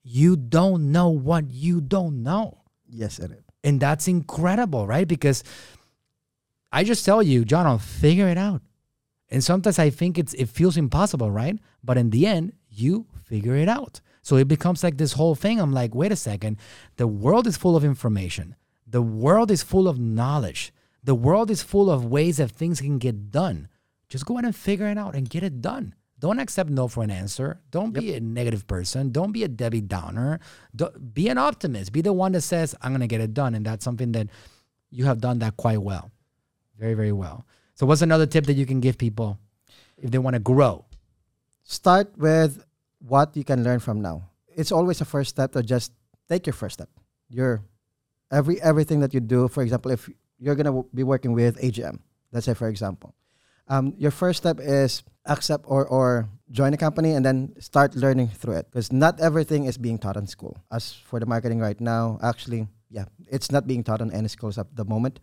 you don't know what you don't know. Yes, it is. And that's incredible, right? Because I just tell you, John, I'll figure it out. And sometimes I think it's it feels impossible, right? But in the end, you figure it out. So it becomes like this whole thing. I'm like, wait a second. The world is full of information. The world is full of knowledge. The world is full of ways that things can get done. Just go ahead and figure it out and get it done. Don't accept no for an answer. Don't be a negative person. Don't be a Debbie Downer. Do be an optimist. Be the one that says, I'm going to get it done. And that's something that you have done that quite well. Very, very well. So, what's another tip that you can give people if they want to grow? Start with what you can learn from now. It's always a first step to just take your first step. Your every everything that you do. For example, if you're gonna w- be working with AGM, let's say for example, um, your first step is accept or or join a company and then start learning through it because not everything is being taught in school. As for the marketing right now, actually, yeah, it's not being taught on any schools at the moment.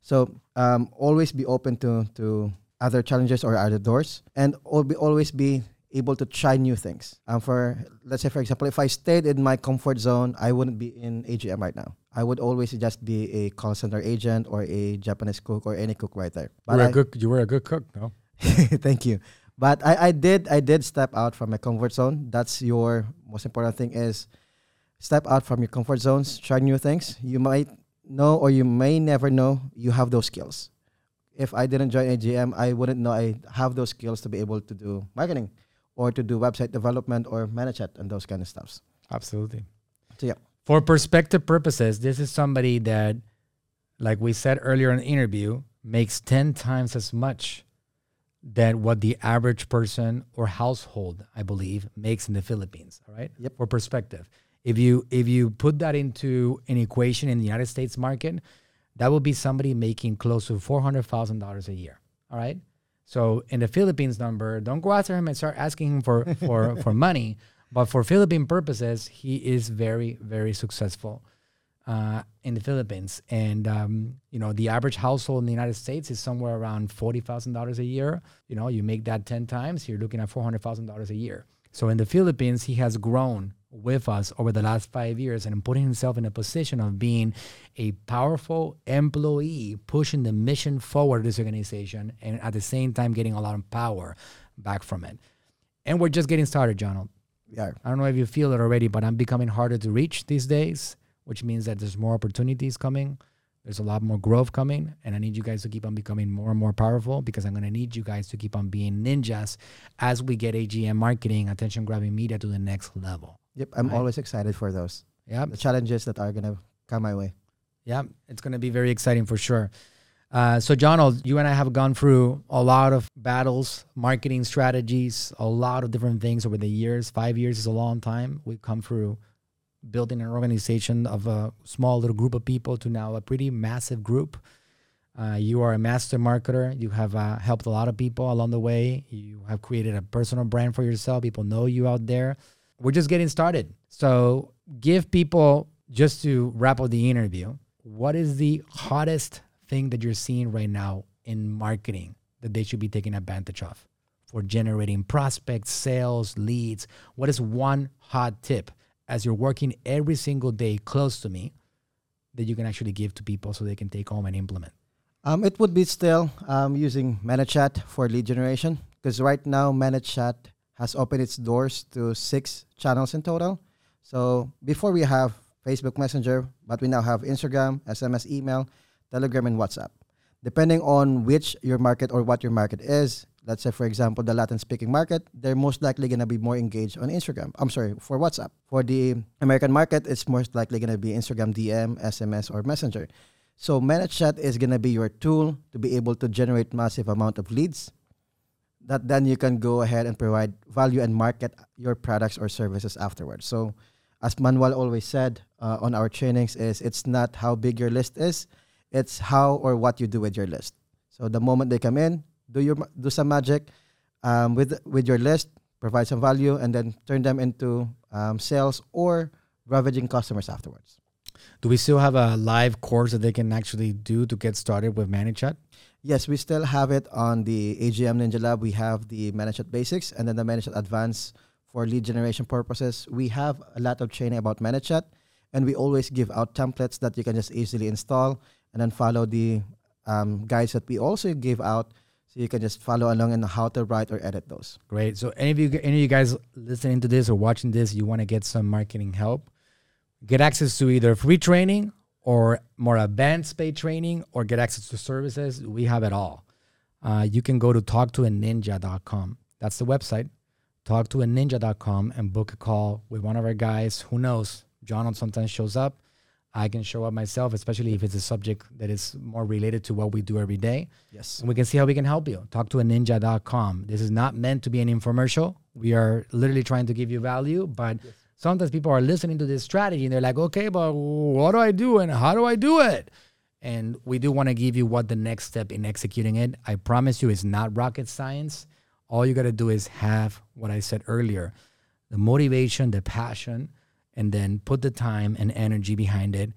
So um, always be open to to other challenges or other doors, and always be able to try new things. Um, for let's say, for example, if I stayed in my comfort zone, I wouldn't be in AGM right now. I would always just be a call center agent or a Japanese cook or any cook right there. You were, I- a good, you were a good cook, no? Thank you. But I, I did I did step out from my comfort zone. That's your most important thing is step out from your comfort zones, try new things. You might know or you may never know you have those skills. If I didn't join AGM, I wouldn't know I have those skills to be able to do marketing or to do website development or manage it and those kind of stuffs. Absolutely. So yeah. For perspective purposes, this is somebody that, like we said earlier in the interview, makes 10 times as much than what the average person or household, I believe, makes in the Philippines. All right. Yep. For perspective. If you if you put that into an equation in the United States market, that would be somebody making close to four hundred thousand dollars a year. All right. So in the Philippines number, don't go after him and start asking him for for for money. But for Philippine purposes, he is very very successful uh, in the Philippines. And um, you know, the average household in the United States is somewhere around forty thousand dollars a year. You know, you make that ten times, you're looking at four hundred thousand dollars a year. So in the Philippines, he has grown with us over the last five years and putting himself in a position of being a powerful employee, pushing the mission forward of this organization, and at the same time getting a lot of power back from it. And we're just getting started, John. Are. I don't know if you feel it already, but I'm becoming harder to reach these days which means that there's more opportunities coming. There's a lot more growth coming, and I need you guys to keep on becoming more and more powerful because I'm going to need you guys to keep on being ninjas as we get AGM marketing, attention grabbing media to the next level. Yep, I'm Right. always excited for those. Yeah, The challenges that are gonna come my way. yeah, it's going to be very exciting for sure. Uh, so, Jonald, you and I have gone through a lot of battles, marketing strategies, a lot of different things over the years. Five years is a long time. We've come through building an organization of a small little group of people to now a pretty massive group. Uh, you are a master marketer. You have uh, helped a lot of people along the way. You have created a personal brand for yourself. People know you out there. We're just getting started. So, give people, just to wrap up the interview, what is the hottest thing that you're seeing right now in marketing that they should be taking advantage of for generating prospects, sales, leads? What is one hot tip as you're working every single day close to me that you can actually give to people so they can take home and implement? Um, it would be still um, using ManyChat for lead generation because right now ManyChat has opened its doors to six channels in total. So before we have Facebook Messenger, but we now have Instagram, SMS, email, Telegram, and WhatsApp. Depending on which your market or what your market is, let's say for example the Latin speaking market, they're most likely gonna be more engaged on Instagram. I'm sorry for WhatsApp. For the American market, it's most likely gonna be Instagram DM, SMS, or Messenger. So ManyChat is gonna be your tool to be able to generate massive amount of leads that then you can go ahead and provide value and market your products or services afterwards. So as Manuel always said uh, on our trainings is it's not how big your list is, it's how or what you do with your list. So the moment they come in, do your do some magic um, with with your list, provide some value, and then turn them into um, sales or ravaging customers afterwards. Do we still have a live course that they can actually do to get started with ManyChat? Yes, we still have it on the AGM Ninja Lab. We have the ManyChat Basics and then the ManyChat Advanced for lead generation purposes. We have a lot of training about ManyChat, and we always give out templates that you can just easily install and then follow the um, guides that we also give out, so you can just follow along in how to write or edit those. Great. So any of you, any of you guys listening to this or watching this, you want to get some marketing help, get access to either free training or more advanced paid training, or get access to services. We have it all. Uh, you can go to talktoaninja.com. That's the website. Talktoaninja.com and book a call with one of our guys. Who knows? John sometimes shows up. I can show up myself, especially if it's a subject that is more related to what we do every day Yes. and we can see how we can help you. Talk to a ninja.com. This is not meant to be an infomercial. We are literally trying to give you value, but sometimes people are listening to this strategy and they're like, okay, but what do I do and how do I do it? And we do want to give you what the next step in executing it. I promise you, it's not rocket science. All you got to do is have what I said earlier the motivation, the passion, and then put the time and energy behind it,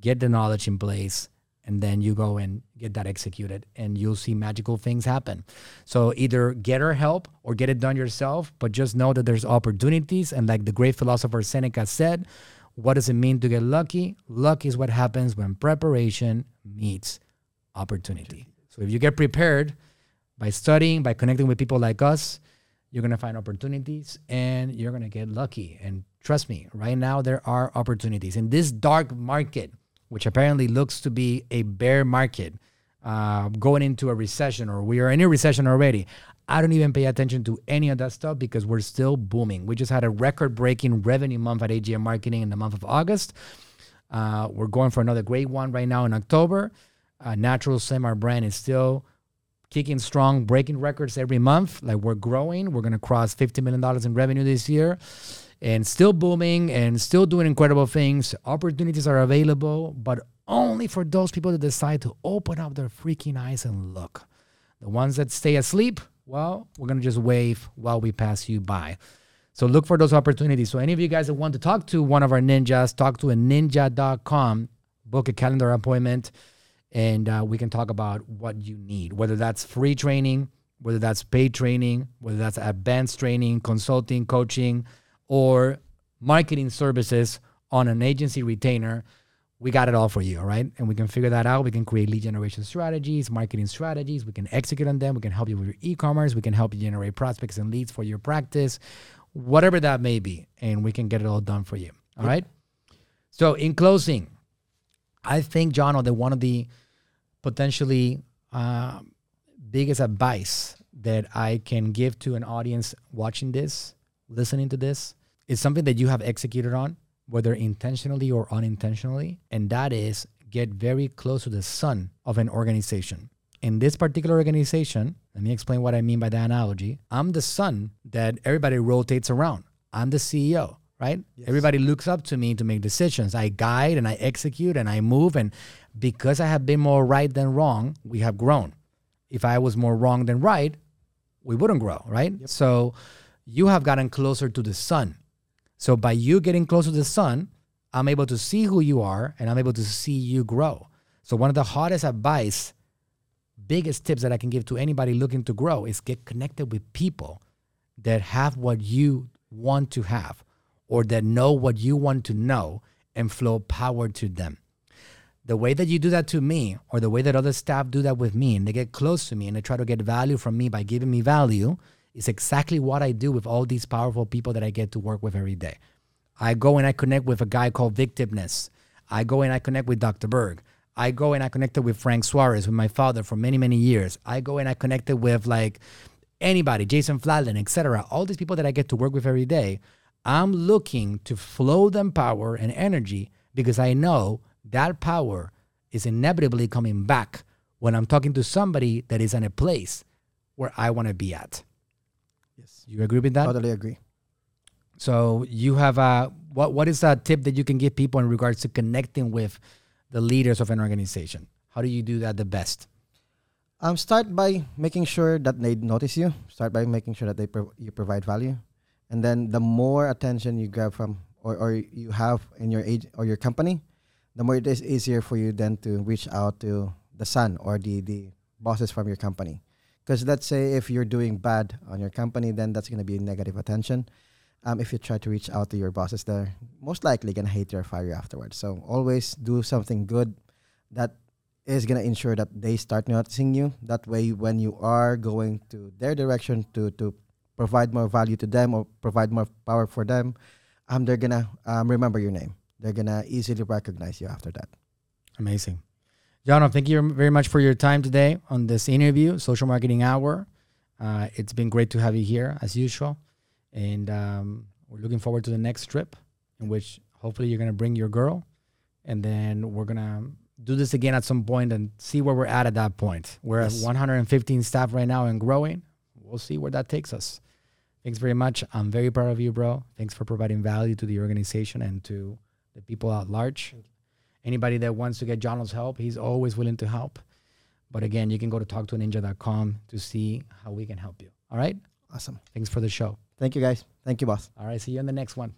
get the knowledge in place, and then you go and get that executed, and you'll see magical things happen. So either get our help or get it done yourself, but just know that there's opportunities. And like the great philosopher Seneca said, what does it mean to get lucky? Luck is what happens when preparation meets opportunity. So if you get prepared by studying, by connecting with people like us, you're going to find opportunities and you're going to get lucky. And trust me, right now there are opportunities in this dark market, which apparently looks to be a bear market, uh, going into a recession, or we are in a recession already. I don't even pay attention to any of that stuff because we're still booming. We just had a record breaking revenue month at AGM Marketing in the month of August. Uh, we're going for another great one right now in October. Uh, Natural Slim, our brand, is still kicking strong, breaking records every month. Like we're growing. We're gonna cross $50 million in revenue this year and still booming and still doing incredible things. Opportunities are available, but only for those people that decide to open up their freaking eyes and look. The ones that stay asleep, well, we're gonna just wave while we pass you by. So look for those opportunities. So any of you guys that want to talk to one of our ninjas, talk to a ninja.com, book a calendar appointment, and uh, we can talk about what you need, whether that's free training, whether that's paid training, whether that's advanced training, consulting, coaching, or marketing services on an agency retainer. We got it all for you, all right? And we can figure that out. We can create lead generation strategies, marketing strategies. We can execute on them. We can help you with your e commerce. We can help you generate prospects and leads for your practice, whatever that may be. And we can get it all done for you, all right? So, in closing, I think, John, that one of the potentially uh, biggest advice that I can give to an audience watching this, listening to this, is something that you have executed on, whether intentionally or unintentionally, and that is get very close to the sun of an organization. In this particular organization, let me explain what I mean by the analogy. I'm the sun that everybody rotates around. I'm the CEO, right? Yes. Everybody looks up to me to make decisions. I guide and I execute and I move. And because I have been more right than wrong, we have grown. If I was more wrong than right, we wouldn't grow, right? Yep. So you have gotten closer to the sun. So by you getting closer to the sun, I'm able to see who you are and I'm able to see you grow. So one of the hardest advice, biggest tips that I can give to anybody looking to grow is get connected with people that have what you want to have or that know what you want to know and flow power to them. The way that you do that to me or the way that other staff do that with me and they get close to me and they try to get value from me by giving me value is exactly what I do with all these powerful people that I get to work with every day. I go and I connect with a guy called Vic. I go and I connect with Dr. Berg. I go and I connected with Frank Suarez, with my father for many, many years. I go and I connected with like anybody, Jason Fladlien, etc. All these people that I get to work with every day. I'm looking to flow them power and energy because I know that power is inevitably coming back when I'm talking to somebody that is in a place where I want to be at. Yes. You agree with that? Totally agree. So you have a what what is a tip that you can give people in regards to connecting with the leaders of an organization? How do you do that the best? Um, start by making sure that they notice you. Start by making sure that they pro- you provide value, and then the more attention you grab from or, or you have in your age or your company, the more it is easier for you then to reach out to the sun or the the bosses from your company. Because let's say if you're doing bad on your company, then that's going to be negative attention um, if you try to reach out to your bosses, they're most likely gonna hate you or fire you afterwards. So always do something good that is gonna ensure that they start noticing you. That way, when you are going to their direction to to provide more value to them or provide more power for them, um, they're gonna um, remember your name. They're gonna easily recognize you after that. Amazing, John. Thank you very much for your time today on this interview, Social Marketing Hour. Uh, it's been great to have you here as usual. And um, we're looking forward to the next trip in which hopefully you're going to bring your girl. And then we're going to do this again at some point and see where we're at at that point. We're yes. at 115 staff right now and growing. We'll see where that takes us. Thanks very much. I'm very proud of you, bro. Thanks for providing value to the organization and to the people at large. Anybody that wants to get John's help, he's always willing to help. But again, you can go to talktoaninja.com to see how we can help you. All right? Awesome. Thanks for the show. Thank you, guys. Thank you, boss. All right. See you on the next one.